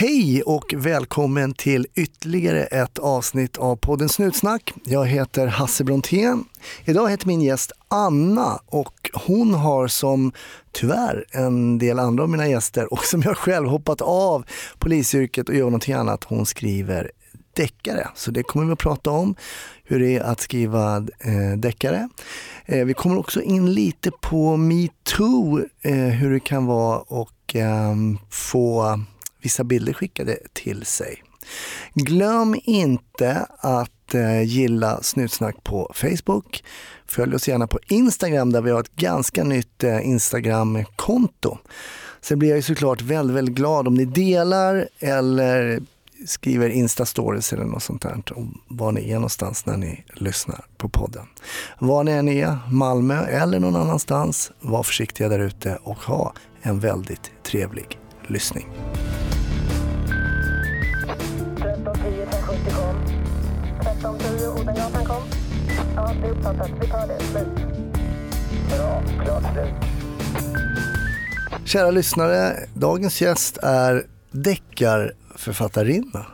Hej och välkommen till ytterligare ett avsnitt av podden Snutsnack. Jag heter Hasse Brontén. Idag heter min gäst Anna och hon har som tyvärr en del andra av mina gäster och som jag själv hoppat av polisyrket och gör någonting annat. Hon skriver deckare, så det kommer vi att prata om. Hur det är att skriva eh, deckare. Eh, vi kommer också in lite på metoo, eh, hur det kan vara och eh, få vissa bilder skickade till sig. Glöm inte att eh, gilla Snutsnack på Facebook. Följ oss gärna på Instagram där vi har ett ganska nytt eh, Instagram-konto. Sen blir jag ju såklart väldigt, väldigt glad om ni delar eller skriver Insta-stories eller något sånt där om var ni är någonstans när ni lyssnar på podden. Var ni än är, Malmö eller någon annanstans, var försiktiga där ute och ha en väldigt trevlig lyssning. 1310 1070 kom. 1310 Odengatan kom. Ja, det är uppfattat. Vi tar det. Slut. Bra. Klart slut. Kära lyssnare, dagens gäst är deckarförfattarinna.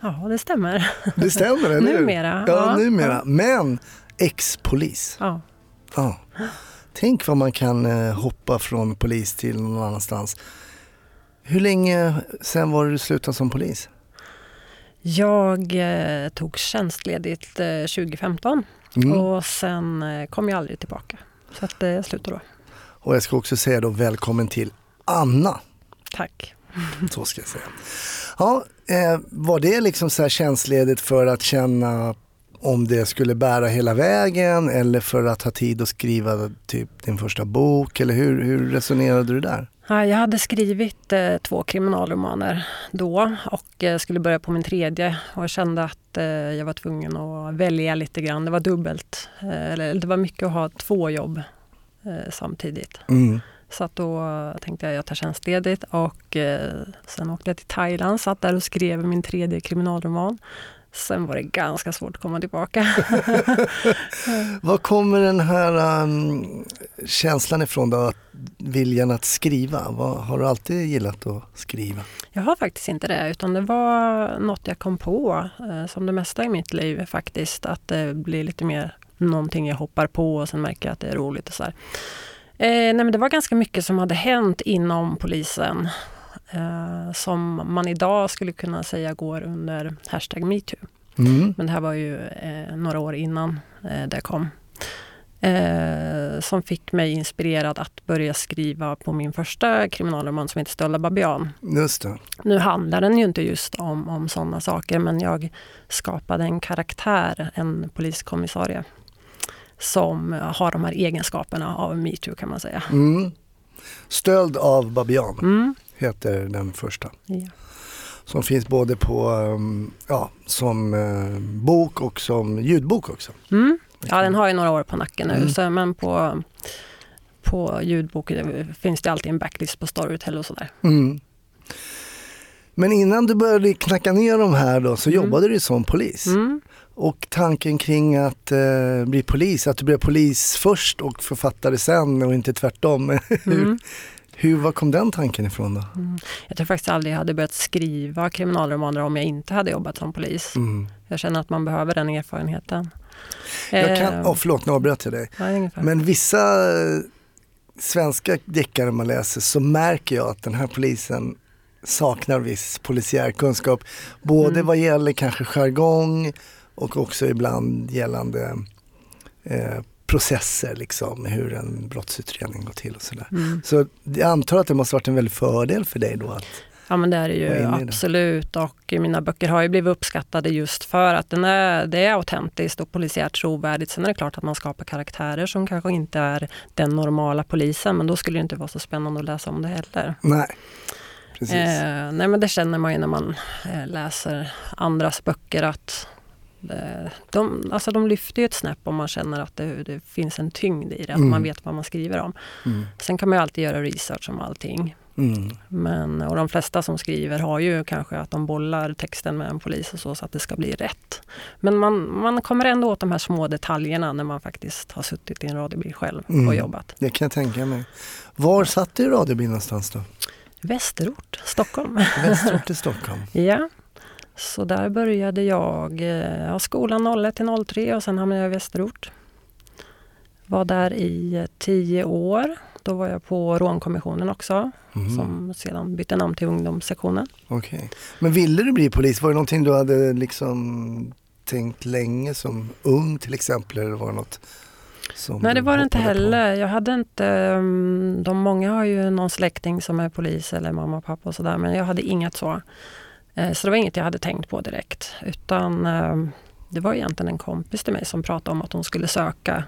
Ja, det stämmer. Det stämmer, eller hur? Numera, Ja, ja. numera. Men ex-polis. Ja. Ja. Tänk vad man kan eh, hoppa från polis till någon annanstans. Hur länge sen var det du slutade som polis? Jag eh, tog tjänstledigt eh, 2015 Mm. och sen eh, kom jag aldrig tillbaka. Så att det slutade då. Och jag ska också säga då välkommen till Anna. Tack. Så ska jag säga. Ja, eh, var det liksom så här tjänstledigt för att känna om det skulle bära hela vägen eller för att ha tid att skriva typ din första bok eller hur, hur resonerade du där? Ja, Jag hade skrivit eh, två kriminalromaner då och eh, skulle börja på min tredje och jag kände att eh, jag var tvungen att välja lite grann. Det var dubbelt, eh, eller det var mycket att ha två jobb eh, samtidigt. Mm. Så att då tänkte jag jag tar tjänstledigt och eh, sen åkte jag till Thailand, satt där och skrev min tredje kriminalroman. Sen var det ganska svårt att komma tillbaka. Var kommer den här um, känslan ifrån då? Att, viljan att skriva? Vad, har du alltid gillat att skriva? Jag har faktiskt inte det, utan det var något jag kom på eh, som det mesta i mitt liv faktiskt. Att det blir lite mer någonting jag hoppar på och sen märker jag att det är roligt och så här. Eh, nej, men det var ganska mycket som hade hänt inom polisen eh, som man idag skulle kunna säga går under hashtag metoo. Mm. Men det här var ju eh, några år innan eh, det kom. Eh, som fick mig inspirerad att börja skriva på min första kriminalroman som heter Stölda babian. Just det. Nu handlar den ju inte just om, om sådana saker men jag skapade en karaktär, en poliskommissarie som har de här egenskaperna av metoo kan man säga. Mm. Stöld av babian Mm. heter den första. Ja. Som finns både på, um, ja, som eh, bok och som ljudbok också. Mm. ja, den har ju några år på nacken nu Mm. så, men på, på ljudbok finns det alltid en backlist på Storytel och sådär. Mm. Men innan du började knacka ner de här då så Mm. jobbade du som polis. Mm. Och tanken kring att eh, bli polis, att du blev polis först och författare sen och inte tvärtom. hur, Mm. hur, var kom den tanken ifrån då? Jag tror faktiskt aldrig jag hade börjat skriva kriminalromaner om jag inte hade jobbat som polis. Mm. Jag känner att man behöver den erfarenheten. Jag kan, Eh, oh, förlåt nu avbröt jag dig. Men vissa eh, svenska deckare man läser så märker jag att den här polisen saknar viss polisiär kunskap. Både Mm. vad gäller kanske jargong och också ibland gällande eh, processer, liksom, hur en brottsutredning går till och sådär. Mm. Så jag antar att det måste varit en väldig fördel för dig då att Ja men det är det ju absolut och mina böcker har ju blivit uppskattade just för att den är, det är autentiskt och polisiärt trovärdigt. Sen är det klart att man skapar karaktärer som kanske inte är den normala polisen men då skulle det inte vara så spännande att läsa om det heller. Nej, precis. Eh, nej men det känner man ju när man eh, läser andras böcker att de, alltså de lyfter ju ett snäpp om man känner att det, det finns en tyngd i det, att Mm. man vet vad man skriver om. Mm. Sen kan man ju alltid göra research om allting. Mm. Men, och de flesta som skriver har ju kanske att de bollar texten med en polis och så, så att det ska bli rätt. Men man, man kommer ändå åt de här små detaljerna när man faktiskt har suttit i en radiobil själv Mm. och jobbat. Det kan jag tänka mig. Var satt du i radiobilen någonstans då? Västerort, Stockholm. Västerort i Stockholm. ja. Så där började jag eh, ja, skolan 01 till 03 och sen hamnade jag i Västerort. Var där i eh, tio år. Då var jag på rånkommissionen också, Mm. som sedan bytte namn till ungdomssektionen. Okej. Men ville du bli polis? Var det någonting du hade liksom tänkt länge som ung till exempel? Eller var det något Nej, det var det inte hoppade på? heller. Jag hade inte... mm, De många har ju någon släkting som är polis eller mamma och pappa och sådär, men jag hade inget så. Eh, Så det var inget jag hade tänkt på direkt, utan eh, det var egentligen en kompis till mig som pratade om att hon skulle söka.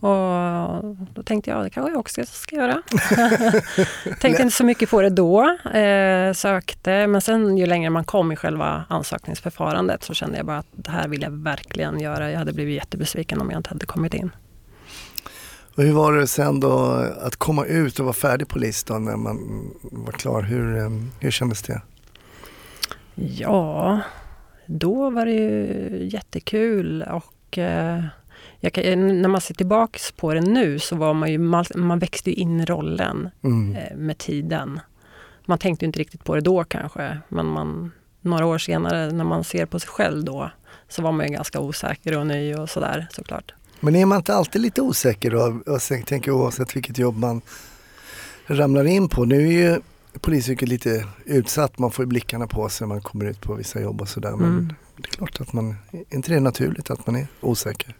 Och då tänkte jag, det kanske jag också ska göra. tänkte inte så mycket på det då, eh, sökte, men sen ju längre man kom i själva ansökningsförfarandet så kände jag bara att det här vill jag verkligen göra. Jag hade blivit jättebesviken om jag inte hade kommit in. Och hur var det sen då att komma ut och vara färdig polis då när man var klar? Hur, hur kändes det? Ja, då var det ju jättekul och eh, kan, när man ser tillbaks på det nu så var man ju, man, man växte ju in i rollen Mm. eh, med tiden. Man tänkte ju inte riktigt på det då kanske, men man, några år senare när man ser på sig själv då så var man ju ganska osäker och ny och sådär såklart. Men är man inte alltid lite osäker då? Jag tänker oavsett vilket jobb man ramlar in på. Nu är ju polisyrket lite utsatt. Man får ju blickarna på sig när man kommer ut på vissa jobb och sådär. Men Mm. det är klart att man, är inte det naturligt att man är osäker?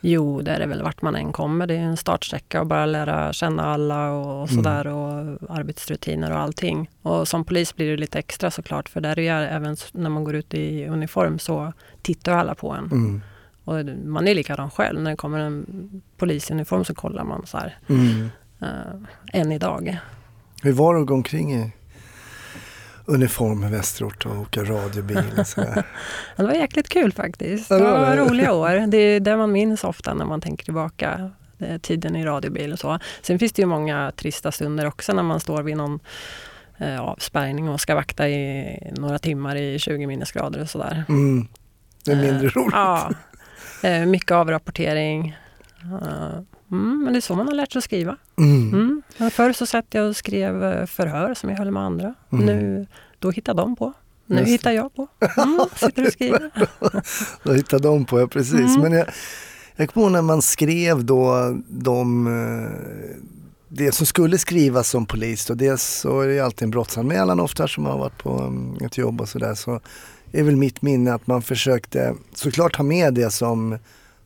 Jo, det är det väl vart man än kommer. Det är en startsträcka och bara lära känna alla och Mm. sådär och arbetsrutiner och allting. Och som polis blir det lite extra såklart för där är även när man går ut i uniform så tittar alla på en. Mm. Och man är likadan själv. När det kommer en polis i uniform så kollar man så här. Mm. Uh, än idag. Hur var det att gå omkring i uniform i Västerort och åka radiobil? Det var jäkligt kul faktiskt. Det var roliga år. Det är det man minns ofta när man tänker tillbaka. Tiden i radiobil och så. Sen finns det ju många trista stunder också när man står vid någon eh, avspärrning och ska vakta i några timmar i 20 minusgrader och sådär. Mm. Det är mindre Eh, roligt. Ja, Eh, mycket avrapportering. Mm, men det är så man har lärt sig att skriva. Mm. Mm. Förr så satt jag och skrev eh, förhör som jag höll med andra. Mm. Nu, då hittar de på. Nu Just hittar jag på. Mm, sitter och skriver. Då hittade de på, ja precis. Mm. Men jag, jag kommer ihåg när man skrev då de, eh, det som skulle skrivas som polis. Då. Dels så är det alltid en brottsanmälan ofta som har varit på mm, ett jobb och sådär. Så är väl mitt minne att man försökte såklart ha med det som,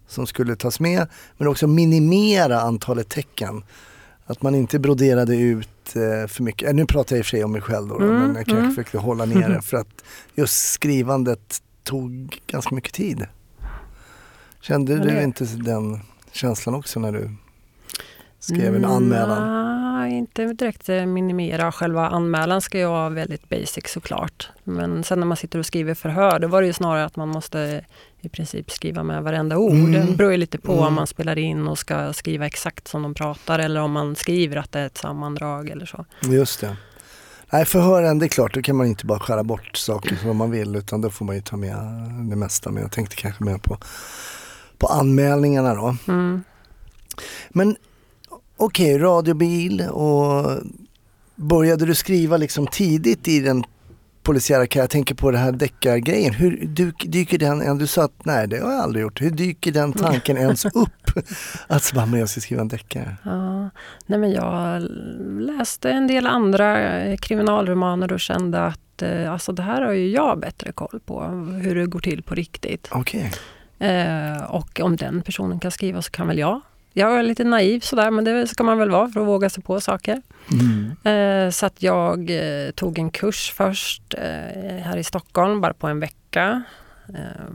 som skulle tas med. Men också minimera antalet tecken. Att man inte broderade ut eh, för mycket. Eh, Nu pratar jag i och för sig om mig själv då, Mm, men jag kanske mm. försökte hålla ner det. För att just skrivandet tog ganska mycket tid. Kände Men du det- inte den känslan också när du skrev en anmälan? Nej, inte direkt eh, minimera. Själva anmälan ska ju vara väldigt basic såklart. Men sen när man sitter och skriver förhör, då var det ju snarare att man måste i princip skriva med varenda ord. Mm. Det beror ju lite på Mm. om man spelar in och ska skriva exakt som de pratar eller om man skriver att det är ett sammandrag eller så. Just det. Nej, förhören, det är klart, då kan man inte bara skära bort saker som man vill utan då får man ju ta med det mesta. Men jag tänkte kanske mer på, på anmälningarna då. Mm. Men okej, radiobil och började du skriva liksom tidigt i den polisiära karriären? Jag tänker på det här deckargrejen. Hur dyk, dyker den, du sa att nej det har jag aldrig gjort. Hur dyker den tanken ens upp? Att så bara, men jag ska skriva en deckare. Ja, nej men jag läste en del andra eh, kriminalromaner och kände att eh, alltså det här har ju jag bättre koll på, hur det går till på riktigt. Okej. Eh, och om den personen kan skriva så kan väl jag. Jag är lite naiv sådär, men det ska man väl vara för att våga sig på saker. Mm. Eh, så att jag eh, tog en kurs först eh, här i Stockholm, bara på en vecka. Eh,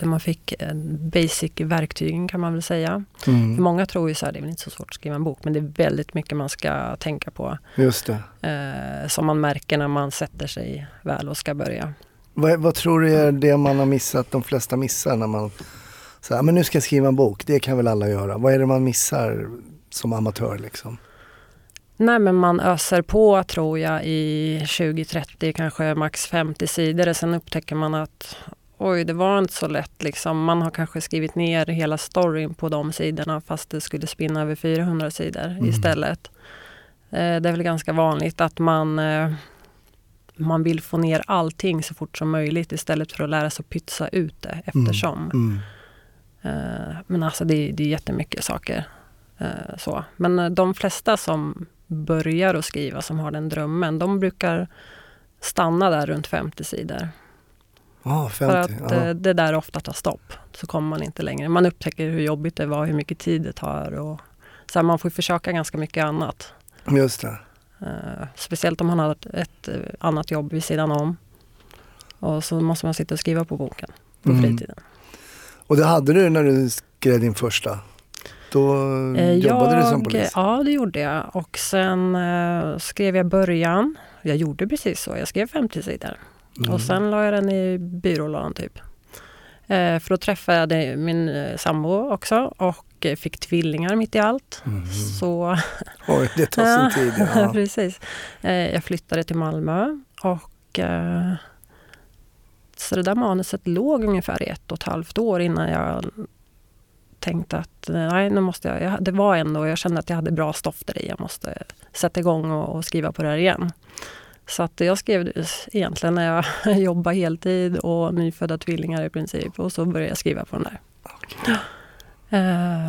där man fick basic verktygen kan man väl säga. För Mm. många tror ju så här, det är väl inte så svårt att skriva en bok, men det är väldigt mycket man ska tänka på. Just det. Som man märker när man sätter sig väl och ska börja. Vad, vad tror du är det man har missat, de flesta missar när man säger men nu ska jag skriva en bok, det kan väl alla göra. Vad är det man missar som amatör liksom? Nej men man öser på tror jag i 20-30, kanske max 50 sidor. Sen upptäcker man att oj, det var inte så lätt. Liksom. Man har kanske skrivit ner hela storyn på de sidorna fast det skulle spinna över 400 sidor Mm. istället. Eh, det är väl ganska vanligt att man, eh, man vill få ner allting så fort som möjligt istället för att lära sig att pytsa ut det eftersom. Mm. Eh, Men alltså det, det är jättemycket saker. eh, Så. Men eh, de flesta som börjar att skriva, som har den drömmen, de brukar stanna där runt 50 sidor. För 50. att ja. eh, det där ofta tar stopp. Så kommer man inte längre. Man upptäcker hur jobbigt det var, hur mycket tid det tar. Och, så här, man får försöka ganska mycket annat. Just det. Eh, speciellt om man har ett, eh, annat jobb vid sidan om. Och så måste man sitta och skriva på boken på Mm. fritiden. Och det hade du när du skrev din första? Då Eh, jobbade du som jag- polis? Ja, det gjorde jag. Och sen eh, skrev jag början. Jag gjorde precis så. Jag skrev 50 sidor. Mm. Och sen la jag den i byrålådan typ. Eh, för då träffade jag min eh, sambo också och eh, fick tvillingar mitt i allt. Mhm. Så Oj, det tar sin tid. Ja. precis. Eh, jag flyttade till Malmö och så det där manuset låg ungefär i ett och ett halvt år innan jag tänkte att nej, nu måste jag, jag det var ändå, jag kände att jag hade bra stoff där i. Jag måste sätta igång och, och skriva på det här igen. Så att jag skrev egentligen när jag jobbade heltid och nyfödda tvillingar i princip. Och så började jag skriva på den där. Okay.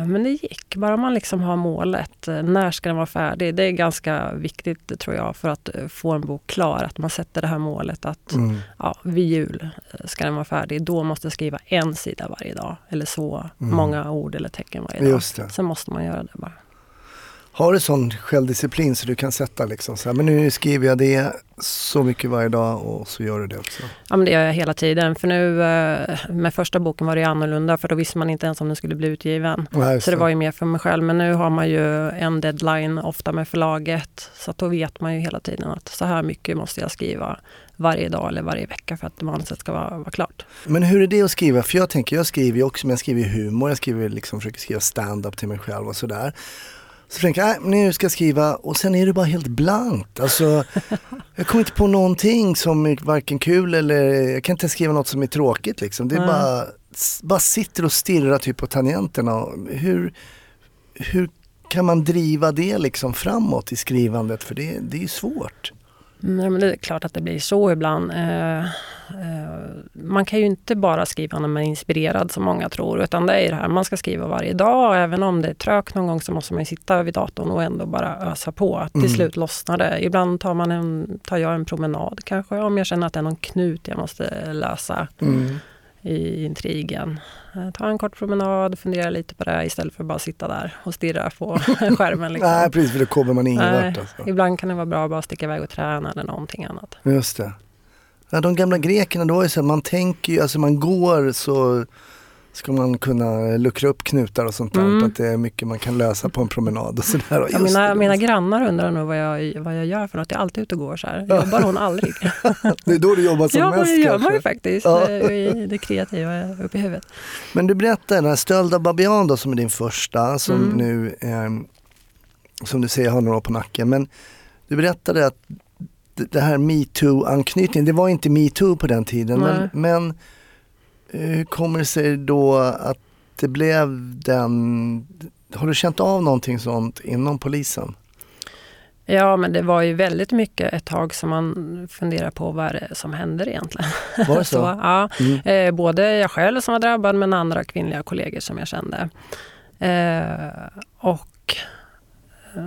Men det gick, bara man liksom har målet. eh, När ska den vara färdig? Det är ganska viktigt tror jag för att eh, få en bok klar. Att man sätter det här målet att Mm. ja, vid jul eh, ska den vara färdig. Då måste jag skriva en sida varje dag. Eller så Mm. många ord eller tecken varje dag. Sen måste man göra det bara. Har du sån självdisciplin så du kan sätta liksom så här, men nu skriver jag det så mycket varje dag och så gör du det också? Ja, men det gör jag hela tiden. För nu eh, med första boken var det annorlunda för då visste man inte ens om den skulle bli utgiven. Just Så det var ju mer för mig själv. Men nu har man ju en deadline ofta med förlaget. Så att då vet man ju hela tiden att så här mycket måste jag skriva varje dag eller varje vecka för att manuset ska vara, vara klart. Men hur är det att skriva? För jag tänker, jag skriver ju också, men jag skriver humor, jag skriver liksom, försöker skriva stand-up till mig själv och sådär. Så tänker jag, äh, nu ska jag skriva och sen är det bara helt blankt. Alltså, jag kommer inte på någonting som är varken kul eller, jag kan inte skriva något som är tråkigt liksom. Det är Nej. bara, bara sitter och stirrar typ på tangenterna. Hur, hur kan man driva det liksom framåt i skrivandet? För det, det är ju svårt. Men det är klart att det blir så ibland. Eh, eh, man kan ju inte bara skriva när man är inspirerad som många tror. Utan det är det här, man ska skriva varje dag. Även om det är trögt någon gång så måste man ju sitta vid datorn och ändå bara ösa på. Till Mm. slut lossnar det. Ibland tar, man en, tar jag en promenad kanske. Om jag känner att det är någon knut jag måste lösa Mm. I intrigen. Eh, Ta en kort promenad, fundera lite på det istället för att bara sitta där och stirra på skärmen. Liksom. Nej precis, för då kommer man ingen Nej, vart. Alltså. Ibland kan det vara bra att bara sticka iväg och träna eller någonting annat. Just det. Ja, de gamla grekerna, då är så här, man tänker ju, alltså man går så ska man kunna luckra upp knutar och sånt där. Mm. Att det är mycket man kan lösa på en promenad och sådär. Och Ja, mina, det, mina grannar undrar nog vad jag, vad jag gör för något. Jag är alltid ute och går så här. Jobbar hon aldrig? det är då du jobbar som ja, mest det gör man ju faktiskt. Ja. I det kreativa uppe i huvudet. Men du berättade den här Stöld av Babian då som är din första, som Mm. nu, eh, som du säger har några år på nacken. Men du berättade att det här metoo-anknytningen, det var inte metoo på den tiden. Men, Nej. men eh, hur kommer det sig då att det blev den, har du känt av någonting sånt inom polisen? Ja, men det var ju väldigt mycket ett tag som man funderar på vad är det som händer egentligen. Var det så? ja, Mm. eh, både jag själv som var drabbad men andra kvinnliga kollegor som jag kände. Eh, och eh,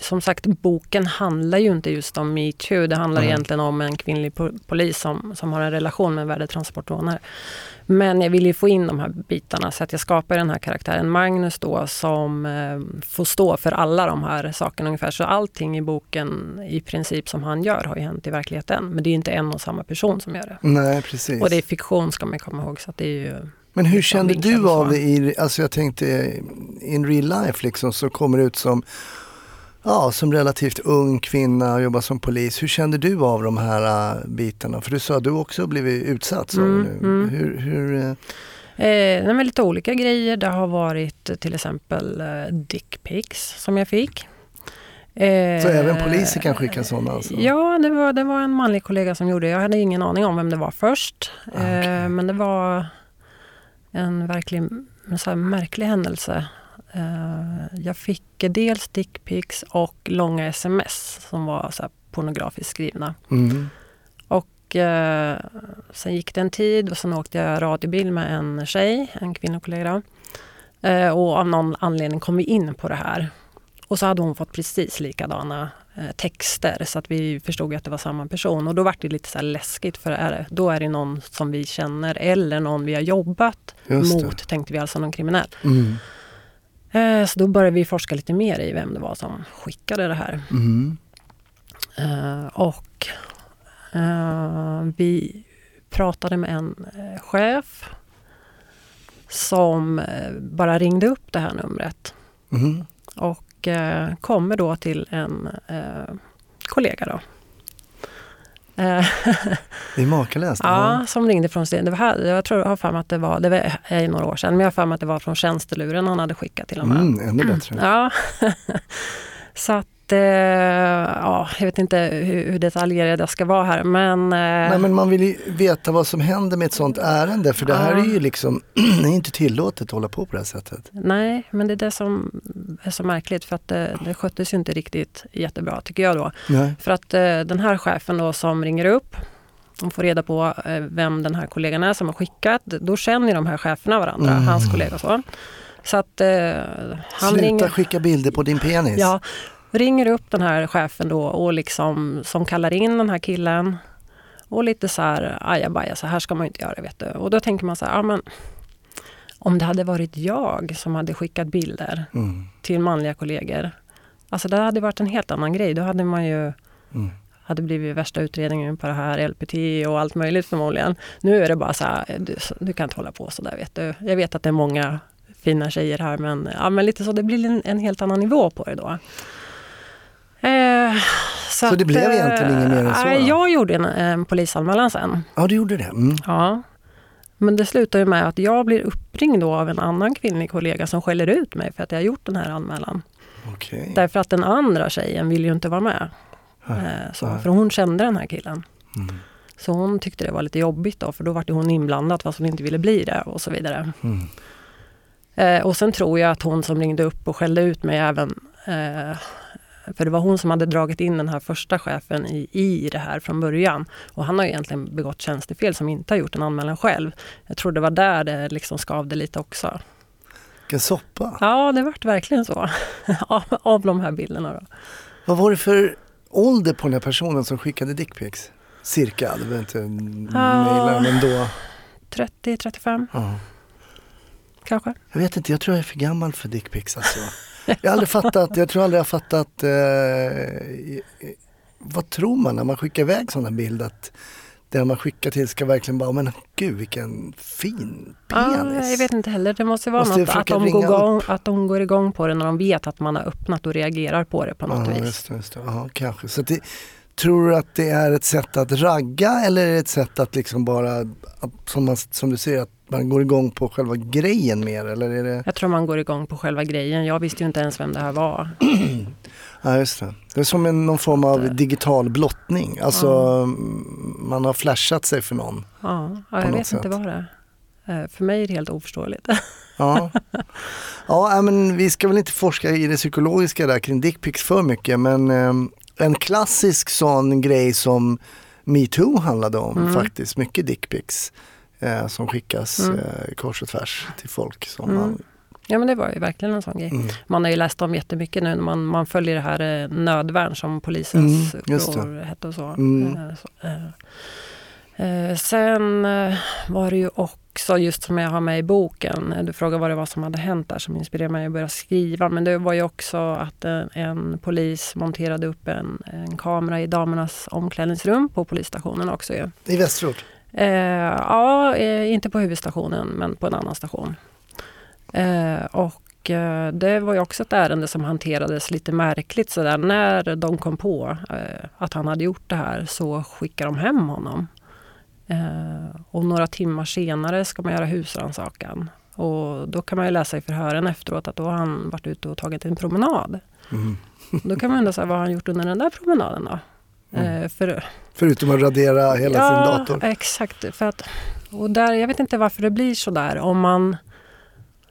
som sagt, boken handlar ju inte just om metoo. Det handlar Nej. egentligen om en kvinnlig po- polis som, som har en relation med en värdetransportrånare. Men jag vill ju få in de här bitarna så att jag skapar den här karaktären Magnus då som eh, får stå för alla de här sakerna ungefär. Så allting i boken i princip som han gör har ju hänt i verkligheten. Men det är inte en och samma person som gör det. Nej precis. Och det är fiktion ska man komma ihåg. Så det är ju, Men hur kände du av det i, alltså jag tänkte in real life liksom, så kommer du ut som, ja, som relativt ung kvinna och jobbar som polis. Hur kände du av de här uh, bitarna? För du sa att du också blivit utsatt. Så Mm, mm. Hur, hur, eh, Eh, nej, lite olika grejer. Det har varit eh, till exempel eh, dickpics som jag fick. Eh, så även poliser kan skicka sådana alltså? Ja, det var, det var en manlig kollega som gjorde det. Jag hade ingen aning om vem det var först. Ah. Eh, men det var en verklig en så märklig händelse. Eh, jag fick dels dickpics och långa sms som var så pornografiskt skrivna. Mm. Och eh, sen gick det en tid och sen åkte jag radiobil med en tjej, en kvinnokollega. Eh, och av någon anledning kom vi in på det här. Och så hade hon fått precis likadana eh, texter så att vi förstod att det var samma person. Och då var det lite så läskigt för är det, då är det någon som vi känner eller någon vi har jobbat mot, tänkte vi alltså någon kriminell. Mm. Eh, så då började vi forska lite mer i vem det var som skickade det här. Mm. Eh, och eh, vi pratade med en chef som bara ringde upp det här numret Mm. och kommer då till en kollega då. Eh, Det är makalöst. ja, som ringde från Sten. Det var här, jag tror jag har för mig att det var, det var är några år sedan, men jag har för mig att det var från tjänsteluren han hade skickat till och med. Mm, ännu bättre. Ja, så att, eh, ja, jag vet inte hur, hur detaljerad jag ska vara här men, eh, Nej, men man vill ju veta vad som händer med ett sånt ärende för det här Ja. är ju liksom, är inte tillåtet att hålla på på det här sättet. nej, men det är det som är så märkligt för att det, det sköttes ju inte riktigt jättebra tycker jag då. Nej. För att eh, den här chefen då som ringer upp och får reda på eh, vem den här kollegan är som har skickat, då känner de här cheferna varandra, Mm. hans kollega och så. Så att eh, han Sluta ringer... skicka bilder på din penis. Ja, ringer upp den här chefen då och liksom som kallar in den här killen och lite så här ajabaja, så här ska man ju inte göra vet du. Och då tänker man så här, ja men om det hade varit jag som hade skickat bilder Mm. till manliga kollegor. Alltså det hade varit en helt annan grej. Då hade man ju Mm. hade blivit värsta utredningen på det här, LPT och allt möjligt förmodligen. Nu är det bara så här, du, du kan inte hålla på så där vet du. Jag vet att det är många fina tjejer här men, ja, men lite så, det blir en, en helt annan nivå på det då. Eh, Så det blev egentligen inget mer än så, då? Jag gjorde en, en polisanmälan sen. Ja, du gjorde det. Mm. Ja. Men det slutar ju med att jag blir uppringd då av en annan kvinnlig kollega som skäller ut mig för att jag har gjort den här anmälan. Okej. Därför att den andra tjejen vill ju inte vara med. Nej, Eh, så, nej. för hon kände den här killen. Mm. Så hon tyckte det var lite jobbigt då, för då var det hon inblandad fast hon inte ville bli det och så vidare. Mm. Eh, och sen tror jag att hon som ringde upp och skällde ut mig även eh, för det var hon som hade dragit in den här första chefen i, i det här från början. Och han har egentligen begått tjänstefel som inte har gjort en anmälan själv. Jag tror det var där det liksom skavde lite också. Vilken soppa. Ja, det vart verkligen så. av, av de här bilderna då. Vad var det för ålder på den här personen som skickade dickpics? Cirka, du behöver inte Ja. mejla men då. 30-35 Ja. kanske. Jag vet inte, jag tror jag är för gammal för dickpics alltså. Jag har aldrig fattat, jag tror aldrig jag har fattat eh, vad tror man när man skickar iväg sådana bild att det man skickar till ska verkligen bara, men gud vilken fin Ja, penis. jag vet inte heller. Det måste vara Måste något att de, går igång, att de går igång på det när de vet att man har öppnat och reagerar på det på något ja, vis. just det, just det. Ja, kanske. Så det, tror du att det är ett sätt att ragga eller är det ett sätt att liksom bara, som, man, som du säger, att man går igång på själva grejen mer eller är det? Jag tror man går igång på själva grejen. Jag visste ju inte ens vem det här var. Ja just det. Det är som en, någon form av digital blottning. Alltså mm, man har flashat sig för någon. Ja, ja jag vet inte sätt. vad det är. Eh, För mig är det helt oförståeligt. Ja. ja men vi ska väl inte forska i det psykologiska där kring dickpics för mycket men eh, en klassisk sån grej som metoo handlade om Mm. faktiskt. Mycket dickpics eh, som skickas Mm. eh, kors och tvärs till folk som Mm. man... Ja men det var ju verkligen en sån grej. Mm. Man har ju läst om jättemycket nu när man, man följer det här eh, nödvärn som polisens Mm, hette och så. Mm. Eh, så eh. Sen var det ju också, just som jag har med i boken, du frågar vad det var som hade hänt där som inspirerade mig att börja skriva. Men det var ju också att en, en polis monterade upp en, en kamera i damernas omklädningsrum på polisstationen också ju. I Västerort? Eh, ja, eh, inte på huvudstationen men på en annan station. Eh, och eh, det var ju också ett ärende som hanterades lite märkligt sådär. När de kom på eh, att han hade gjort det här så skickade de hem honom. Och några timmar senare ska man göra husrannsakan. Och då kan man ju läsa i förhören efteråt att då har han varit ute och tagit en promenad. Mm. Då kan man undra så här, vad har han gjort under den där promenaden då? Mm. Eh, för Förutom att radera hela ja, sin dator. exakt. För att, och där, jag vet inte varför det blir så där. Om man,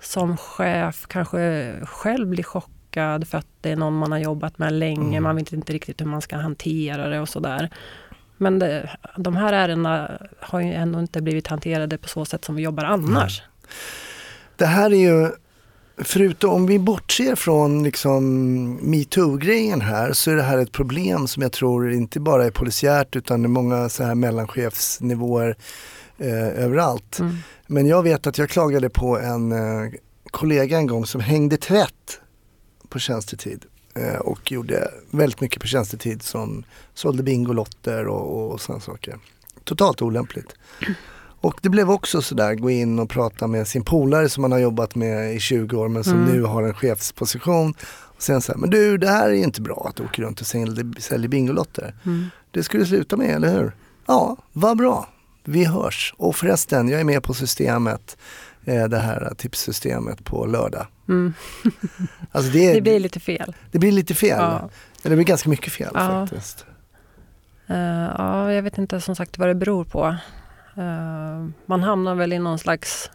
som chef kanske själv blir chockad för att det är någon man har jobbat med länge. Mm. Man vet inte riktigt hur man ska hantera det och sådär. Men det, de här ärendena har ju ändå inte blivit hanterade på så sätt som vi jobbar annars. Det här är ju, förutom om vi bortser från liksom metoo-grejen här, så är det här ett problem som jag tror inte bara är polisiärt utan det är många så här mellanchefsnivåer eh, överallt. Mm. Men jag vet att jag klagade på en eh, kollega en gång som hängde tvätt på tjänstetid eh, och gjorde väldigt mycket på tjänstetid som sålde bingolotter och, och sådana saker. Totalt olämpligt. Och det blev också sådär, gå in och prata med sin polare som man har jobbat med i 20 år men som Mm. nu har en chefsposition. Och sen så här, men du det här är inte bra att du åker runt och säljer, säljer bingolotter. Mm. Det skulle sluta med, eller hur? Ja, vad bra. Vi hörs. Och förresten, jag är med på systemet, eh, det här tipssystemet på lördag. Mm. Alltså det, Det blir lite fel. det blir lite fel. Ja. Det blir ganska mycket fel Ja. faktiskt. Eh, ja, jag vet inte som sagt vad det beror på. Eh, man hamnar väl i någon slags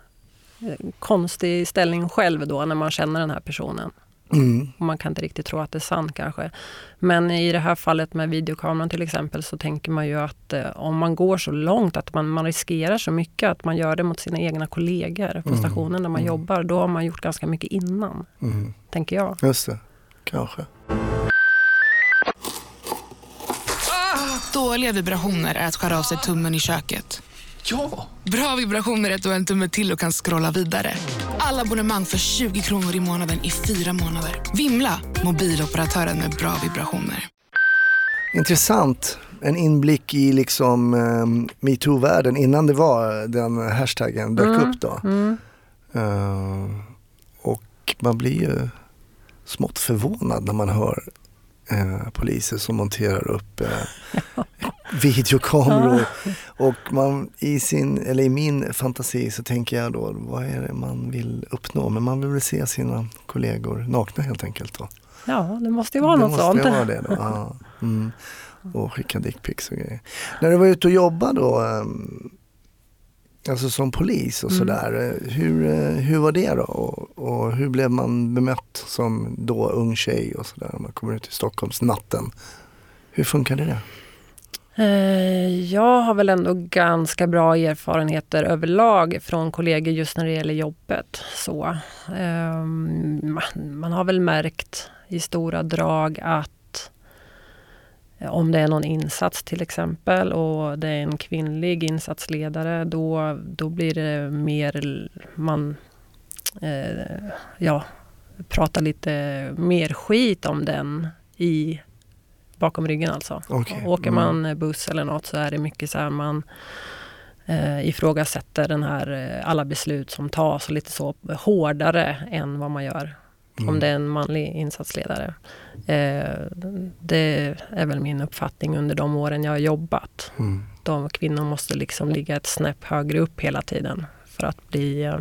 eh, konstig ställning själv då när man känner den här personen. Mm. Och man kan inte riktigt tro att det är sant kanske. Men i det här fallet med videokameran till exempel så tänker man ju att eh, om man går så långt att man, man riskerar så mycket att man gör det mot sina egna kollegor på Mm. stationen där man Mm. jobbar. Då har man gjort ganska mycket innan, Mm. tänker jag. Just det, kanske. Dåliga vibrationer är att skära av sig tummen i köket. Ja! Bra vibrationer är att du har en tumme till och kan scrolla vidare. Alla abonnemang för 20 kronor i månaden i fyra månader. Vimla! Mobiloperatören med bra vibrationer. Intressant. En inblick i liksom um, metoo-världen innan det var den hashtaggen dök Mm. upp då. Mm. Eh, och man blir ju smått förvånad när man hör eh, poliser som monterar upp eh, videokameror. Och man, i, sin, eller i min fantasi så tänker jag då, vad är det man vill uppnå? Men man vill väl se sina kollegor nakna helt enkelt. Då. Ja, det måste ju vara det något måste sånt. vara det då. Ja. Mm. Och skicka dickpics och grejer. När du var ute och jobbade då, ehm, alltså som polis och Mm. sådär, hur, hur var det då? Och, och hur blev man bemött som då ung tjej och sådär, om man kommer ut i Stockholmsnatten? Hur funkade det? Eh, Jag har väl ändå ganska bra erfarenheter överlag från kollegor just när det gäller jobbet. Så, ehm, man- har väl märkt i stora drag att om det är någon insats till exempel och det är en kvinnlig insatsledare då, då blir det mer man eh, ja, pratar lite mer skit om den i bakom ryggen alltså. Okej. Åker Mm. man buss eller något så är det mycket så här man eh, ifrågasätter den här, eh, alla beslut som tas och lite så hårdare än vad man gör om Mm. det är en manlig insatsledare. Eh, det är väl min uppfattning under de åren jag har jobbat. Mm. De kvinnor måste liksom ligga ett snäpp högre upp hela tiden för att bli, eh,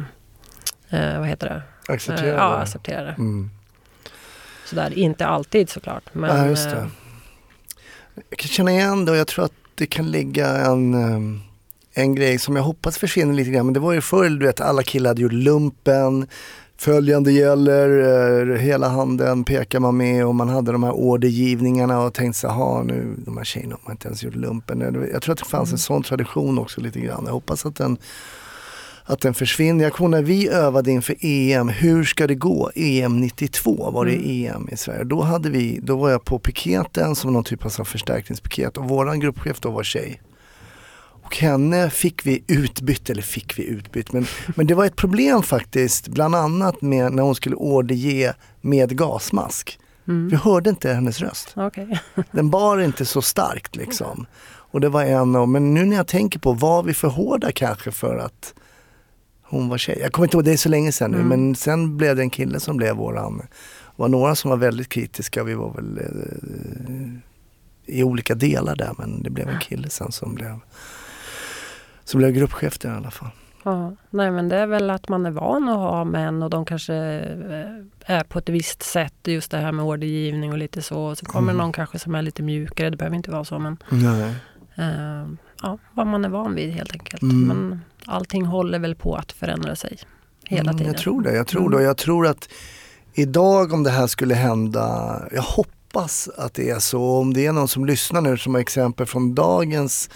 eh, vad heter det? Accepterar Eh, ja, det? acceptera det. Mm. Sådär, inte alltid såklart. Men, ja, eh, Jag kan känna igen det och jag tror att det kan ligga en, ehm, en grej som jag hoppas försvinner lite grann. Men det var ju förr, du vet, alla killar hade gjort lumpen. Följande gäller, eh, hela handen pekar man med och man hade de här ordergivningarna och tänkte så här, nu de här tjejerna har inte ens gjort lumpen. Jag tror att det fanns en sån tradition också lite grann. Jag hoppas att den att den försvinner. Jag kommer när vi övade inför EM, hur ska det gå? EM 92 var det EM i Sverige. Då, hade vi, då var jag på piketen som någon typ av förstärkningspiket och våran gruppchef då var tjej. Och henne fick vi utbytt, eller fick vi utbytt, men, men det var ett problem faktiskt, bland annat med när hon skulle orderge med gasmask. Vi hörde inte hennes röst. Okej. Den bar inte så starkt liksom. Och det var en av, men nu när jag tänker på, var vi för hårda kanske för att hon var tjej? Jag kommer inte ihåg, det är så länge sedan nu, Mm. men sen blev det en kille som blev våran, det var några som var väldigt kritiska, vi var väl eh, i olika delar där, men det blev en kille sen som blev, som blev gruppchef där i alla fall. Ja, nej men det är väl att man är van att ha män och de kanske eh, är på ett visst sätt, just det här med ordergivning och lite så. Så kommer Mm. någon kanske som är lite mjukare, det behöver inte vara så men Nej. eh, ja, vad man är van vid helt enkelt. Mm. Men allting håller väl på att förändra sig. hela Mm, tiden. Jag tror det, jag tror det. Och jag tror att idag om det här skulle hända, jag hoppas att det är så. Om det är någon som lyssnar nu som har exempel från dagens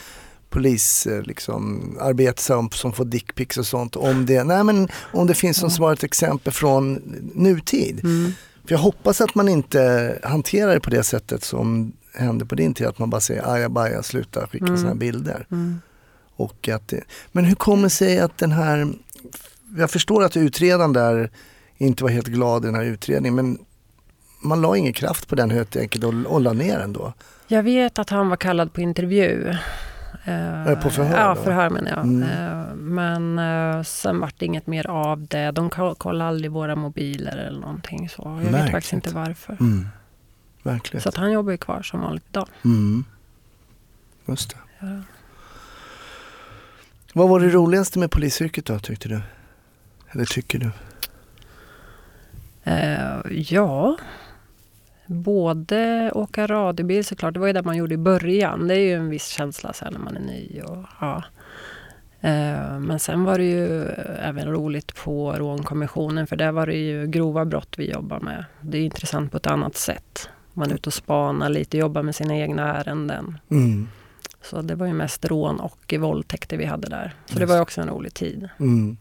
polis eh, liksom, arbete som, som får dickpics och sånt. Om det, nej men, om det finns någon som har ett exempel från nutid. Mm. För jag hoppas att man inte hanterar det på det sättet som hände på din tid. Att man bara säger ajabaja, sluta skicka Mm. sådana här bilder. Mm. Och att det, men hur kommer det sig att den här, jag förstår att utredaren där inte var helt glad i den här utredningen men man la ingen kraft på den helt enkelt och, och la ner den då. Jag vet att han var kallad på intervju. Eh, på förhör Ja, förhör menar jag. Mm. Eh, Men eh, sen vart det inget mer av det. De ko- kollade aldrig våra mobiler eller någonting så. Jag vet Märkligt. faktiskt inte varför. Mm. Verkligen. Så att han jobbar ju kvar som vanligt idag. Mm. Just det. Ja. Vad var det roligaste med polisyrket då tyckte du? Eller tycker du? Eh, ja, både åka radiobil såklart. Det var ju det man gjorde i början. Det är ju en viss känsla sen när man är ny. Och, ja. eh, men sen var det ju även roligt på rånkommissionen för där var det ju grova brott vi jobbar med. Det är intressant på ett annat sätt. Man är ute och spanar lite, jobbar med sina egna ärenden. Mm. Så det var ju mest rån och våldtäkter vi hade där. Så det Just var ju också en rolig tid. Mm.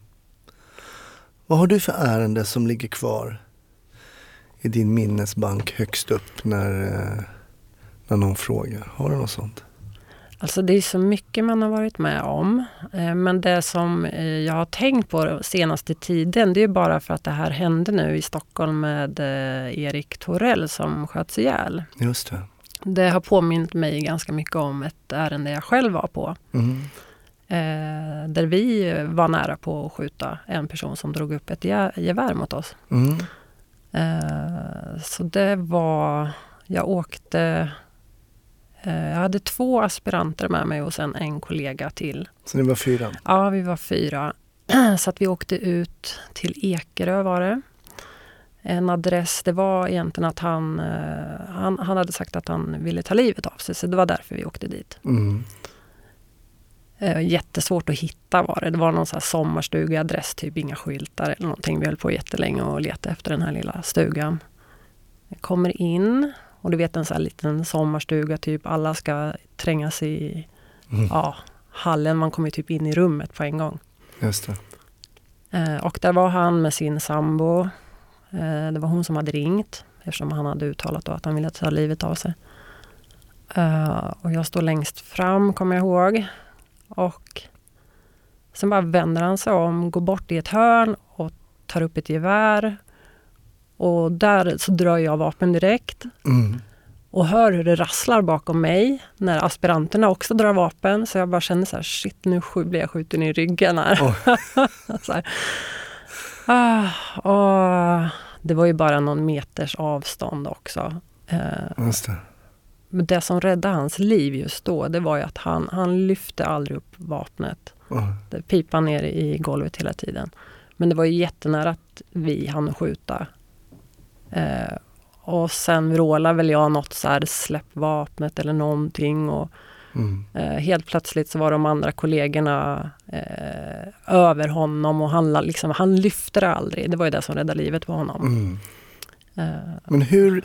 Vad har du för ärende som ligger kvar i din minnesbank högst upp när, eh, när någon frågar? Har du något sånt? Alltså det är så mycket man har varit med om. Eh, Men det som eh, jag har tänkt på senaste tiden det är bara för att det här hände nu i Stockholm med Erik Torell som sköts ihjäl. Just det. Det har påmint mig ganska mycket om ett ärende jag själv var på. Mm. Där vi var nära på att skjuta en person som drog upp ett ge- gevär mot oss. Mm. Eh, så det var, jag åkte, eh, jag hade två aspiranter med mig och sen en kollega till. Så ni var fyra? Ja, vi var fyra. Så att vi åkte ut till Ekerö var det. En adress, det var egentligen att han, eh, han, han hade sagt att han ville ta livet av sig, så det var därför vi åkte dit. Mm. Eh, Jättesvårt att hitta var det. Det var någon så här sommarstugeadress, typ inga skyltar eller någonting. Vi höll på jättelänge och letade efter den här lilla stugan. Jag kommer in och du vet en sån här liten sommarstuga, typ alla ska trängas i Mm. ja, hallen. Man kommer typ in i rummet på en gång. Just. Eh, och där var han med sin sambo. Eh, det var hon som hade ringt eftersom han hade uttalat då att han ville ta livet av sig. Eh, och jag står längst fram, kommer jag ihåg. Och sen bara vänder han sig om, går bort i ett hörn och tar upp ett gevär. Och där så drar jag vapen direkt Mm. och hör hur det rasslar bakom mig när aspiranterna också drar vapen. Så jag bara känner så här, shit nu blir jag skjuten i ryggen här. så här. Ah, och det var ju bara någon meters avstånd också. Eh. Men det som räddade hans liv just då, det var ju att han, han lyfte aldrig upp vapnet. Det pipan ner i golvet hela tiden. Men det var ju jättenära att vi hann skjuta. Eh, och sen vrålade väl jag något så här, släpp vapnet eller någonting. Och Mm. eh, helt plötsligt så var de andra kollegorna eh, över honom och han, liksom, han lyfte det aldrig. Det var ju det som räddade livet på honom. Mm. Eh, Men hur,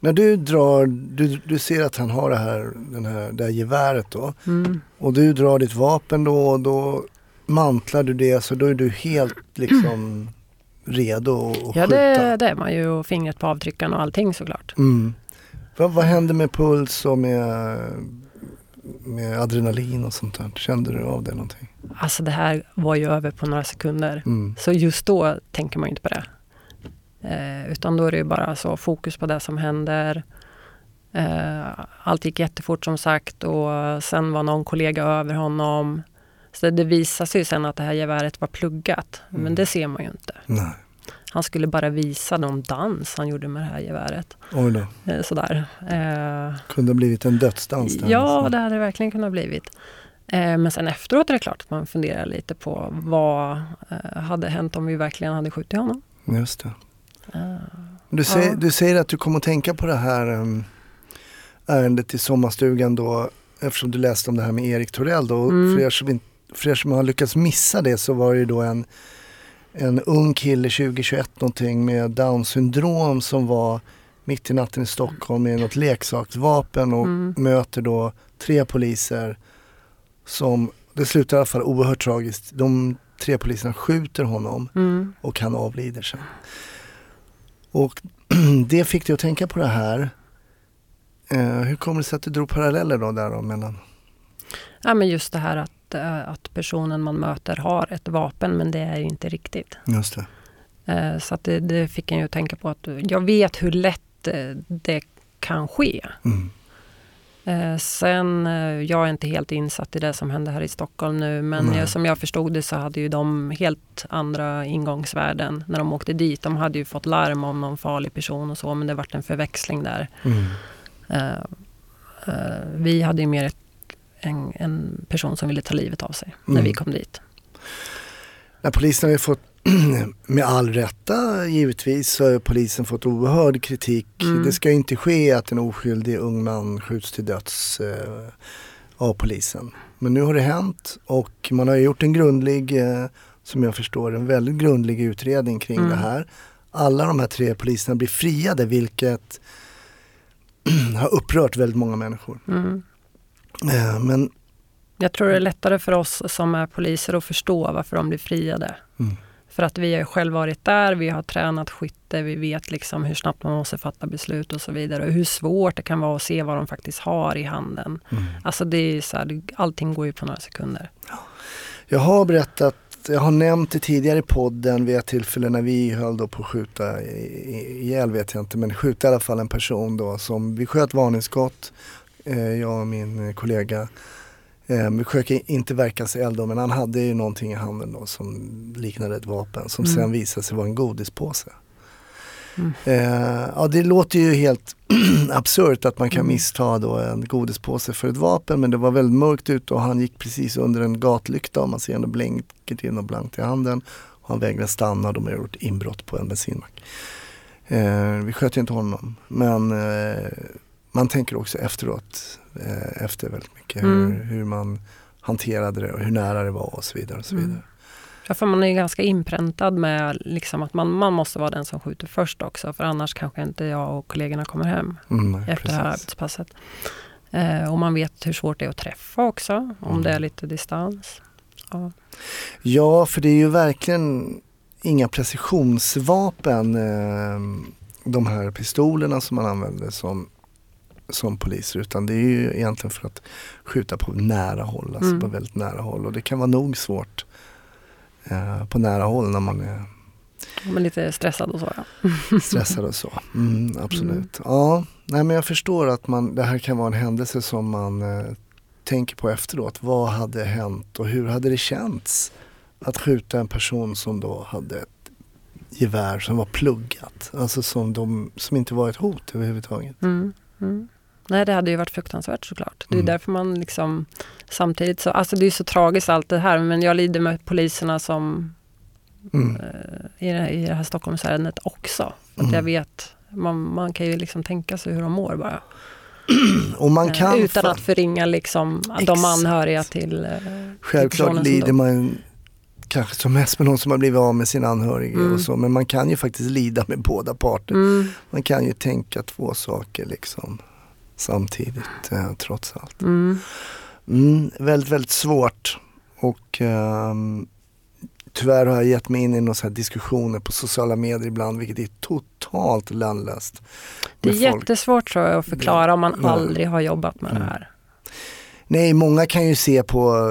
när du drar, du, du ser att han har det här, den här, det här geväret då mm. och du drar ditt vapen då och då mantlar du det så då är du helt liksom redo att Ja, skjuta. det, det är man ju. Och fingret på avtryckaren och allting såklart. Mm. Vad, vad hände med puls och med, med adrenalin och sånt där? Kände du av det någonting? Alltså det här var ju över på några sekunder. Mm. Så just då tänker man ju inte på det. Eh, utan då är det ju bara så fokus på det som händer. Eh, allt gick jättefort som sagt och sen var någon kollega över honom. Så det visade sig sen att det här geväret var pluggat. Mm. Men det ser man ju inte. Nej, Han skulle bara visa någon dans han gjorde med det här geväret. oj då. Eh, sådär. Eh, Kunde ha blivit en dödsdans där. Ja, nästan. det hade det verkligen kunnat blivit. Men sen efteråt är det klart att man funderar lite på vad hade hänt om vi verkligen hade skjutit honom. Just det. Du, säger, du säger att du kommer att tänka på det här um, ärendet i sommarstugan då eftersom du läste om det här med Erik Torell då. Och Mm. För, er som, för er som har lyckats missa det så var det ju då en, en ung kille, 20-21 någonting, med down syndrom som var mitt i natten i Stockholm med något leksaksvapen och Mm. möter då tre poliser som, det slutar i alla fall oerhört tragiskt. De tre poliserna skjuter honom Mm. och han avlider sen. Och det fick dig att tänka på det här. Eh, hur kommer det sig att du drog paralleller då där då mellan? Ja, men just det här att, eh, att personen man möter har ett vapen men det är ju inte riktigt. Just det. Eh, Så att det, det fick en ju att tänka på att jag vet hur lätt det kan ske. Mm. Eh, Sen, eh, jag är inte helt insatt i det som hände här i Stockholm nu men jag, som jag förstod det så hade ju de helt andra ingångsvärden när de åkte dit. De hade ju fått larm om någon farlig person och så men det vart en förväxling där. Mm. Eh, Vi hade ju mer ett, en, en person som ville ta livet av sig när Mm. vi kom dit. När polisen har ju fått, med all rätta givetvis, så har polisen fått oerhörd kritik. Mm. Det ska ju inte ske att en oskyldig ung man skjuts till döds eh, av polisen. Men nu har det hänt och man har gjort en grundlig, eh, som jag förstår en väldigt grundlig utredning kring Mm. det här. Alla de här tre poliserna blir friade vilket har upprört väldigt många människor. Mm. Eh, men Jag tror det är lättare för oss som är poliser att förstå varför de blir friade. Mm. För att vi har själv varit där, vi har tränat skytte, vi vet liksom hur snabbt man måste fatta beslut och så vidare. Och hur svårt det kan vara att se vad de faktiskt har i handen. mm. Alltså det är så här, allting går ju på några sekunder. Jag har berättat, jag har nämnt det tidigare i podden vid ett tillfälle när vi höll då på att skjuta ihjäl vet jag inte, men skjuta i alla fall en person då som, vi sköt varningsskott, eh, jag och min kollega. Eh, vi försöker inte verka sig eld men han hade ju någonting i handen då som liknade ett vapen som Mm. sen visade sig vara en godispåse. Mm. Eh, ja det låter ju helt absurt att man kan Mm. missta då en godispåse för ett vapen men det var väldigt mörkt ute och han gick precis under en gatlykta och man ser ändå blänker till och blankt i handen. Och han vägrade stanna och de har gjort inbrott på en bensinmack. Eh, vi sköt ju inte honom men eh, man tänker också efteråt eh, efter väldigt mycket Mm. hur, hur man hanterade det och hur nära det var och så vidare. Och så Mm. vidare. Ja, för man är ganska inpräntad med liksom att man, man måste vara den som skjuter först också. För annars kanske inte jag och kollegorna kommer hem Mm, efter det här precis. arbetspasset. Eh, och man vet hur svårt det är att träffa också, om Mm. det är lite distans. Ja. Ja, för det är ju verkligen inga precisionsvapen eh, de här pistolerna som man använder som, som poliser utan det är ju egentligen för att skjuta på nära håll, alltså Mm. på väldigt nära håll och det kan vara nog svårt eh, på nära håll när man är Men lite stressad och så. Ja. stressad och så. Mm, absolut. Ja, nej men jag förstår att man, det här kan vara en händelse som man eh, tänker på efteråt. Vad hade hänt och hur hade det känts att skjuta en person som då hade ett gevär som var pluggat. Alltså som, de, som inte var ett hot överhuvudtaget. Mm. Mm. Nej, det hade ju varit fruktansvärt såklart. Det är Mm. därför man liksom samtidigt så, alltså det är så tragiskt allt det här, men jag lider med poliserna som Mm. eh, i, det, i det här Stockholmsärendet också. För att Mm. jag vet, man, man kan ju liksom tänka sig hur de mår bara. Eh, Utan fa- att förringa liksom att de Exakt. anhöriga till, eh, Självklart lider man kanske som mest med någon som har blivit av med sin anhöriga Mm. och så. Men man kan ju faktiskt lida med båda parter. Mm, Man kan ju tänka två saker liksom samtidigt eh, trots allt. mm, Mm, väldigt, väldigt svårt. Och ehm, tyvärr har jag gett mig in i några diskussioner på sociala medier ibland vilket är totalt lönlöst. det är folk. jättesvårt tror jag att förklara om man aldrig har jobbat med Mm. det här. Nej, många kan ju se på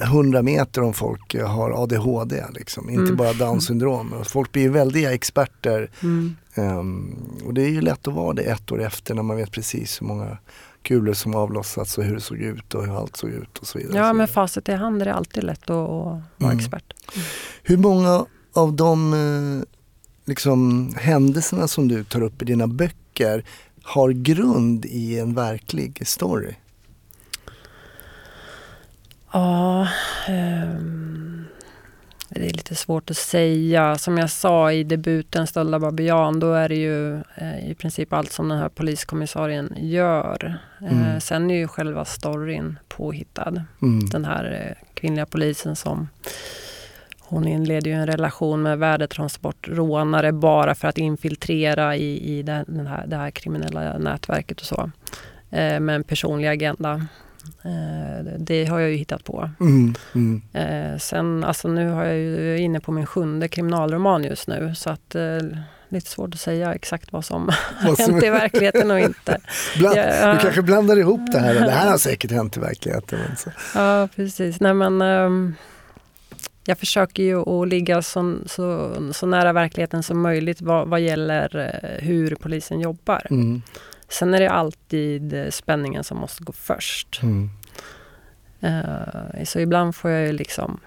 eh, 100 meter om folk eh, har ADHD, liksom. inte Mm. bara down syndrom. Folk blir ju väldiga experter Mm. ehm, och det är ju lätt att vara det ett år efter när man vet precis hur många kulor som avlossats och hur det såg ut och hur allt såg ut och så vidare. Ja, med facit i hand är det alltid lätt att, att vara Mm. expert. Hur många av de eh, liksom, händelserna som du tar upp i dina böcker har grund i en verklig story? Ja, ehm, det är lite svårt att säga. Som jag sa i debuten Stölda babian, då är det ju eh, i princip allt som den här poliskommissarien gör. Mm. Eh, sen är ju själva storyn påhittad. Mm. Den här eh, kvinnliga polisen som hon inleder ju en relation med värdetransportrånare bara för att infiltrera i, i den här, det här kriminella nätverket och så. Eh, med en personlig agenda. Eh, det har jag ju hittat på. Mm, mm. Eh, sen, alltså nu har jag ju inne på min sjunde kriminalroman just nu så att eh, lite svårt att säga exakt vad som har hänt i verkligheten och inte. Bland, Ja. Du kanske blandar ihop det här. Det här har säkert hänt i verkligheten. Men så. Ja, precis. Nej, men, ehm, jag försöker ju att ligga så, så, så nära verkligheten som möjligt vad, vad gäller eh, hur polisen jobbar. Mm, Sen är det alltid eh, spänningen som måste gå först. mm. Eh, så ibland får jag ju liksom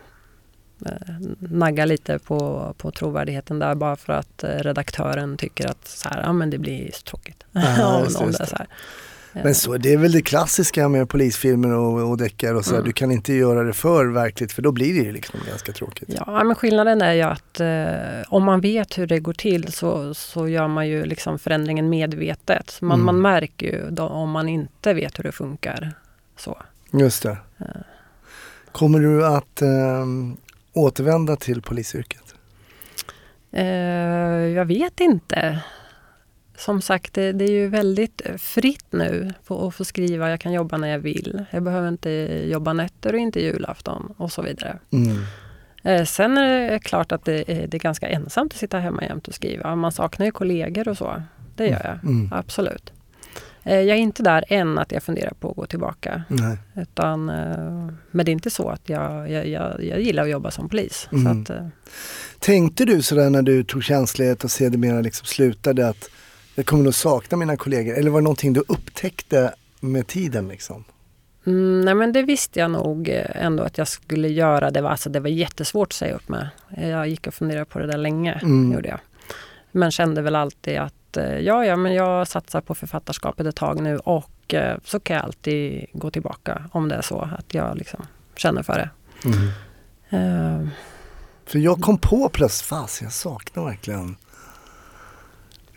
eh, nagga lite på, på trovärdigheten där bara för att redaktören tycker att så här, ja, men det blir tråkigt. Ja, Om- om det det. så här. Eh, Men så, det är väl det klassiska med polisfilmer och, och deckare och så. Mm. Du kan inte göra det för verkligt för då blir det ju liksom ganska tråkigt. Ja, men skillnaden är ju att eh, om man vet hur det går till så, så gör man ju liksom förändringen medvetet. Man, Mm. man märker ju då, om man inte vet hur det funkar. Så. Just det. Ja. Kommer du att ehm, återvända till polisyrket? Eh, jag vet inte. Som sagt, det, det är ju väldigt fritt nu på att få skriva. Jag kan jobba när jag vill. Jag behöver inte jobba nätter och inte julafton och så vidare. Mm. Eh, sen är det klart att det är, det är ganska ensamt att sitta hemma jämt och skriva. Man saknar ju kollegor och så. Det gör jag, Mm. absolut. Eh, jag är inte där än att jag funderar på att gå tillbaka. Nej. Utan, eh, men det är inte så att jag, jag, jag, jag gillar att jobba som polis. Mm. Så att, eh, Tänkte du sådär när du tog tjänstledighet och sedermera liksom slutade att jag kommer nog sakna mina kollegor? Eller var det någonting du upptäckte med tiden liksom? Mm, nej men det visste jag nog eh, ändå att jag skulle göra. Det var, alltså, det var jättesvårt att säga upp mig. Jag gick och funderade på det där länge. Mm. Gjorde jag. Men kände väl alltid att eh, ja, ja, men jag satsar på författarskapet ett tag nu och eh, så kan jag alltid gå tillbaka om det är så att jag liksom känner för det. Eh, För jag kom på plötsligt, fast jag saknar verkligen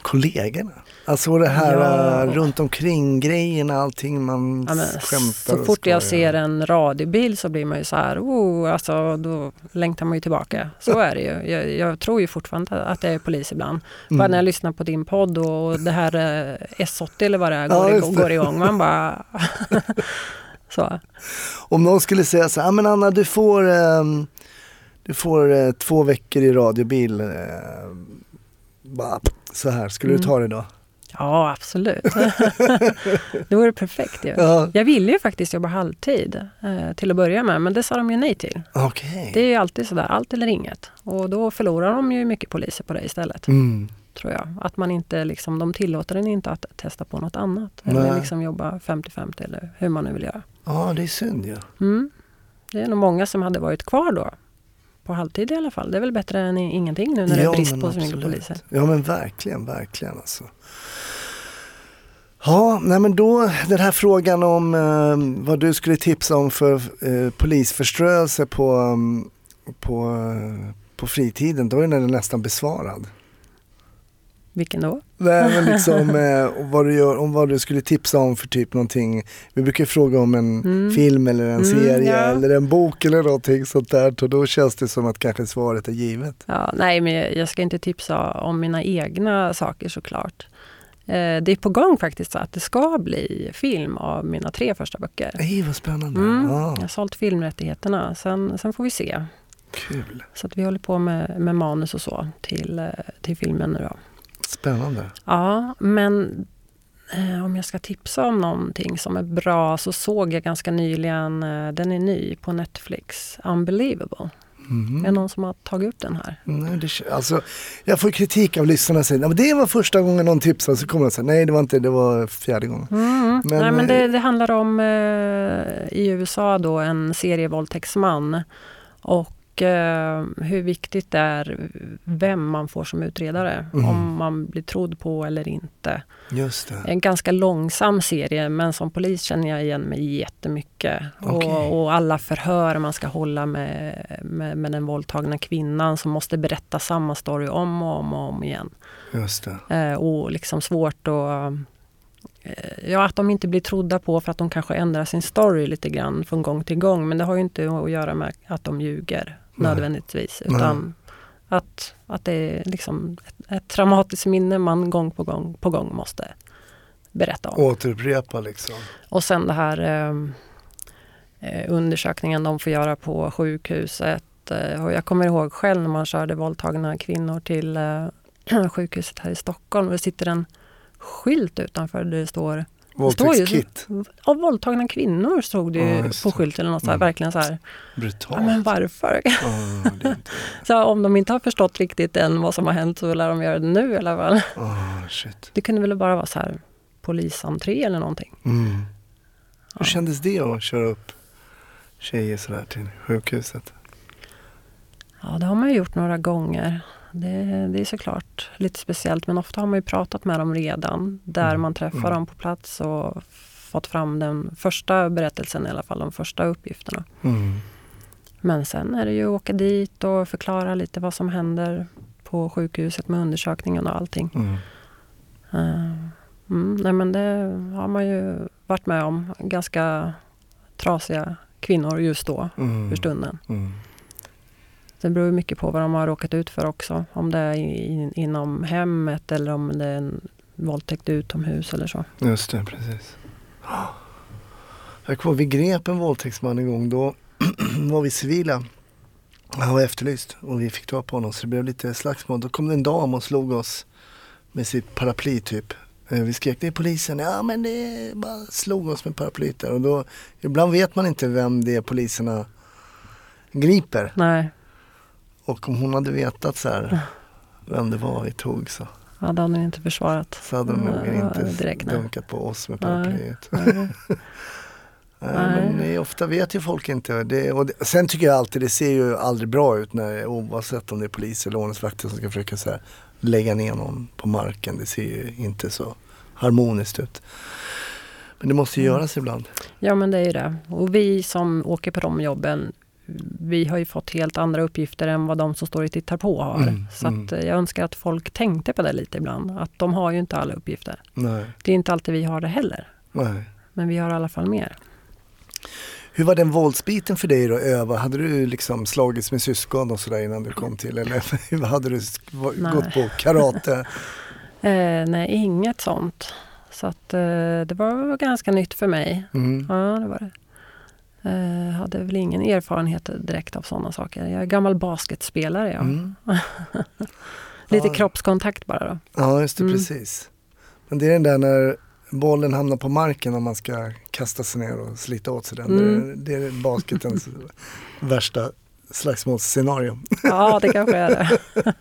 kollegorna. Alltså det här Ja. äh, runt omkring grejerna, allting man ja, men skämtar så och fort jag ser en radiobil så blir man ju så här, oh, alltså, då längtar man ju tillbaka. Så är det ju. Jag, jag tror ju fortfarande att jag är polis ibland. Bara Mm. när jag lyssnar på din podd och det här eh, S80 eller vad det är Ja, går, just igång, det. går igång. Man bara... så. Om någon skulle säga så här, ah, men Anna du får, ehm, du får eh, två veckor i radiobil. Eh, bara, så här, skulle Mm. du ta det då? Ja, absolut. det vore perfekt ju. Ja. Jag ville ju faktiskt jobba halvtid eh, till att börja med, men det sa de ju nej till. Okej. Det är ju alltid sådär, allt eller inget. Och då förlorar de ju mycket poliser på det istället, Mm. tror jag. Att man inte liksom, de tillåter en inte att testa på något annat. Nej. Eller liksom jobba 50-50 eller hur man nu vill göra. Ja, det är synd ju. Mm. Det är nog många som hade varit kvar då. På halvtid i alla fall. Det är väl bättre än ingenting nu när det är brist på så mycket poliser. Ja men verkligen, verkligen alltså. Ja, nej men då den här frågan om eh, vad du skulle tipsa om för eh, polisförströelse på, um, på, eh, på fritiden, då är den nästan besvarad. Vilken då? Nej, men liksom eh, vad du gör, om vad du skulle tipsa om för typ någonting. Vi brukar fråga om en Mm. film eller en Mm, serie ja. eller en bok eller någonting sånt där. Och då känns det som att kanske svaret är givet. Ja, nej, men jag- ska inte tipsa om mina egna saker såklart. Eh, det är på gång faktiskt att det ska bli film av mina tre första böcker. Ej, vad spännande. Mm. Ja, Jag har sålt filmrättigheterna, sen, sen får vi se. kul. Så att vi håller på med, med manus och så till, eh, till filmen nu då. Spännande. Ja, men eh, om jag ska tipsa om någonting som är bra så såg jag ganska nyligen, eh, den är ny på Netflix, Unbelievable. Mhm. Är det någon som har tagit upp den här? Nej, det, alltså, jag får kritik av lyssnarna säger "Ja, men det var första gången någon tipsade så kommer de säga nej det var inte det var fjärde gången. Mm. Men, Nej, men eh, det, det handlar om eh, i USA då en serievåldtäktsman och eh, hur viktigt det är vem man får som utredare. Mhm. Om man blir trodd på eller inte. Just det. En ganska långsam serie men som polis känner jag igen mig jättemycket. Okej. Och, och alla förhör man ska hålla med, med, med den våldtagna kvinnan som måste berätta samma story om och om och om igen. Just det. Eh, och liksom svårt att eh, ja, att de inte blir trodda på för att de kanske ändrar sin story lite grann från gång till gång. Men det har ju inte att göra med att de ljuger Nej. nödvändigtvis. Utan att, att det är liksom ett, ett traumatiskt minne man gång på gång på gång måste berätta om. Återupprepa liksom. Och sen det här eh, eh, undersökningen de får göra på sjukhuset. Eh, och jag kommer ihåg själv när man körde våldtagna kvinnor till eh, sjukhuset här i Stockholm. Det sitter en skylt utanför där det står Våldtäktskit. av våldtagna kvinnor stod det Ja, på skylten. Något så här, Mm. Verkligen så här, Brutalt. ja, men varför? Ja, är inte... Så om de inte har förstått riktigt än vad som har hänt så lär de göra det nu i alla fall. Oh, shit. Det kunde väl bara vara så här polisentré eller någonting. Mm. Ja. Hur kändes det att köra upp tjejer sådär till sjukhuset? Ja, det har man ju gjort några gånger. Det, det är såklart lite speciellt men ofta har man ju pratat med dem redan där Mm. man träffar Mm. dem på plats och fått fram den första berättelsen i alla fall, de första uppgifterna. Mm. Men sen är det ju att åka dit och förklara lite vad som händer på sjukhuset med undersökningen och allting. Mm. Mm, nej men det har man ju varit med om. Ganska trasiga kvinnor just då, Mm. för stunden. Det beror ju mycket på vad de har råkat ut för också. Om det är in, inom hemmet eller om det är en våldtäkt utomhus eller så. Just det, precis. Jag kommer vi grep en våldtäktsman en gång. Då var vi civila. Han var efterlyst och vi fick tag på honom så det blev lite slagsmål. Då kom det en dam och slog oss med sitt paraply typ. Eh, Vi skrek det är polisen. Ja men det bara slog oss med paraplyet där. Och då, ibland vet man inte vem det är poliserna griper. Nej, Och om hon hade vetat så här vem det var vi tog så, hade ni inte försvarat. så hade de nog inte direkt, dunkat på oss med paraplyet. Nej. Nej, men ofta vet ju folk inte. Det, och det, sen tycker jag alltid, det ser ju aldrig bra ut när, oavsett om det är polis eller ordningsvakter som ska försöka så här, lägga ner någon på marken. Det ser ju inte så harmoniskt ut. Men det måste ju Mm. göras ibland. Ja men det är ju det. Och vi som åker på de jobben, vi har ju fått helt andra uppgifter än vad de som står och tittar på har. Mm, Så mm. att eh, jag önskar att folk tänkte på det lite ibland. Att de har ju inte alla uppgifter. Nej, Det är inte alltid vi har det heller. nej. Men vi har i alla fall mer. Hur var den våldsbiten för dig då, öva? Hade du liksom slagits med syskon och sådär innan du kom till? Eller hade du gått på karate? Eh, nej, inget sånt. Så att eh, det var ganska nytt för mig. Mm. Ja, det var det. Eh, hade väl ingen erfarenhet direkt av sådana saker. Jag är gammal basketspelare. Ja. Mm. Lite Ja. kroppskontakt bara då. Ja, just det, Mm. precis. Men det är den där när bollen hamnar på marken och man ska kasta sig ner och slita åt sig den. Mm. Det, är, det är basketens värsta slagsmålsscenario. Ja, det kanske är det.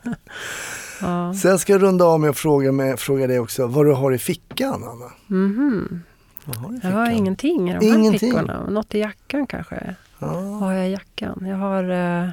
ja. Sen ska jag runda av med att fråga, med, fråga dig också vad du har i fickan, Anna. Mhm. Vad har du Jag har ingenting i de här Ingenting? fickorna. Något i jackan kanske. Vad Ja. har jag i jackan? Jag har... Eh,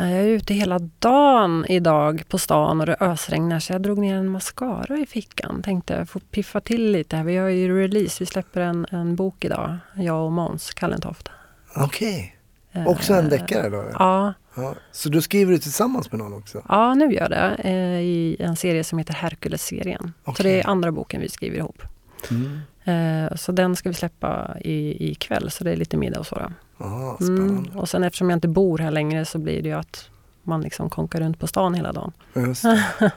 jag är ute hela dagen idag på stan och det ösregnar så jag drog ner en mascara i fickan. Tänkte få piffa till lite. här. Vi har ju release, vi släpper en, en bok idag. Jag och Måns Kallentoft. Okej, Eh, också en deckare då? Ja, Ja. Så då skriver du tillsammans med någon också? ja, nu gör jag det. Eh, I en serie som heter Hercules-serien. Så Okej. det är andra boken vi skriver ihop. Mm. Eh, så den ska vi släppa i, ikväll, så det är lite middag och så. Mm. Och sen eftersom jag inte bor här längre så blir det ju att man liksom konkar runt på stan hela dagen. Just det.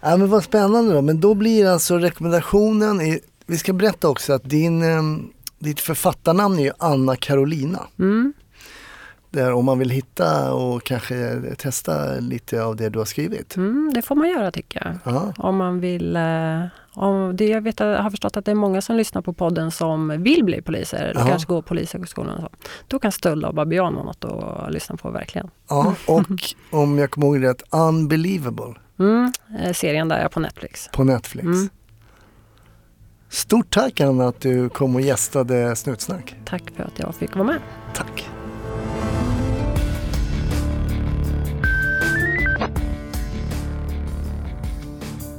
ja, men vad spännande då. Men då blir alltså rekommendationen, i, vi ska berätta också att din, eh, ditt författarnamn är ju Anna Carolina. Mm. Där om man vill hitta och kanske testa lite av det du har skrivit. Mm, det får man göra tycker jag. Ja, Om man vill... Eh, om det, jag vet, jag har förstått att det är många som lyssnar på podden som vill bli poliser eller Ja. kanske gå polishögskolan. Och så. Då kan Stöld av babian vara något att lyssna på verkligen. ja, och om jag kommer ihåg rätt, Unbelievable Mm, eh, serien där är på Netflix. på Netflix. Mm. Stort tack Anna att du kom och gästade Snutsnack. Tack för att jag fick vara med. Tack.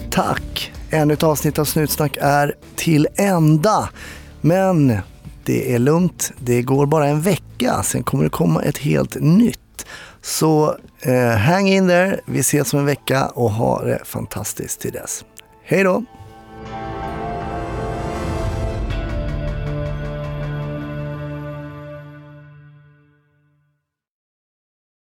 Tack! Ännu ett avsnitt av Snutsnack är till ända. Men det är lugnt. Det går bara en vecka. Sen kommer det komma ett helt nytt. Så eh, hang in there. Vi ses om en vecka och ha det fantastiskt till dess. Hej då!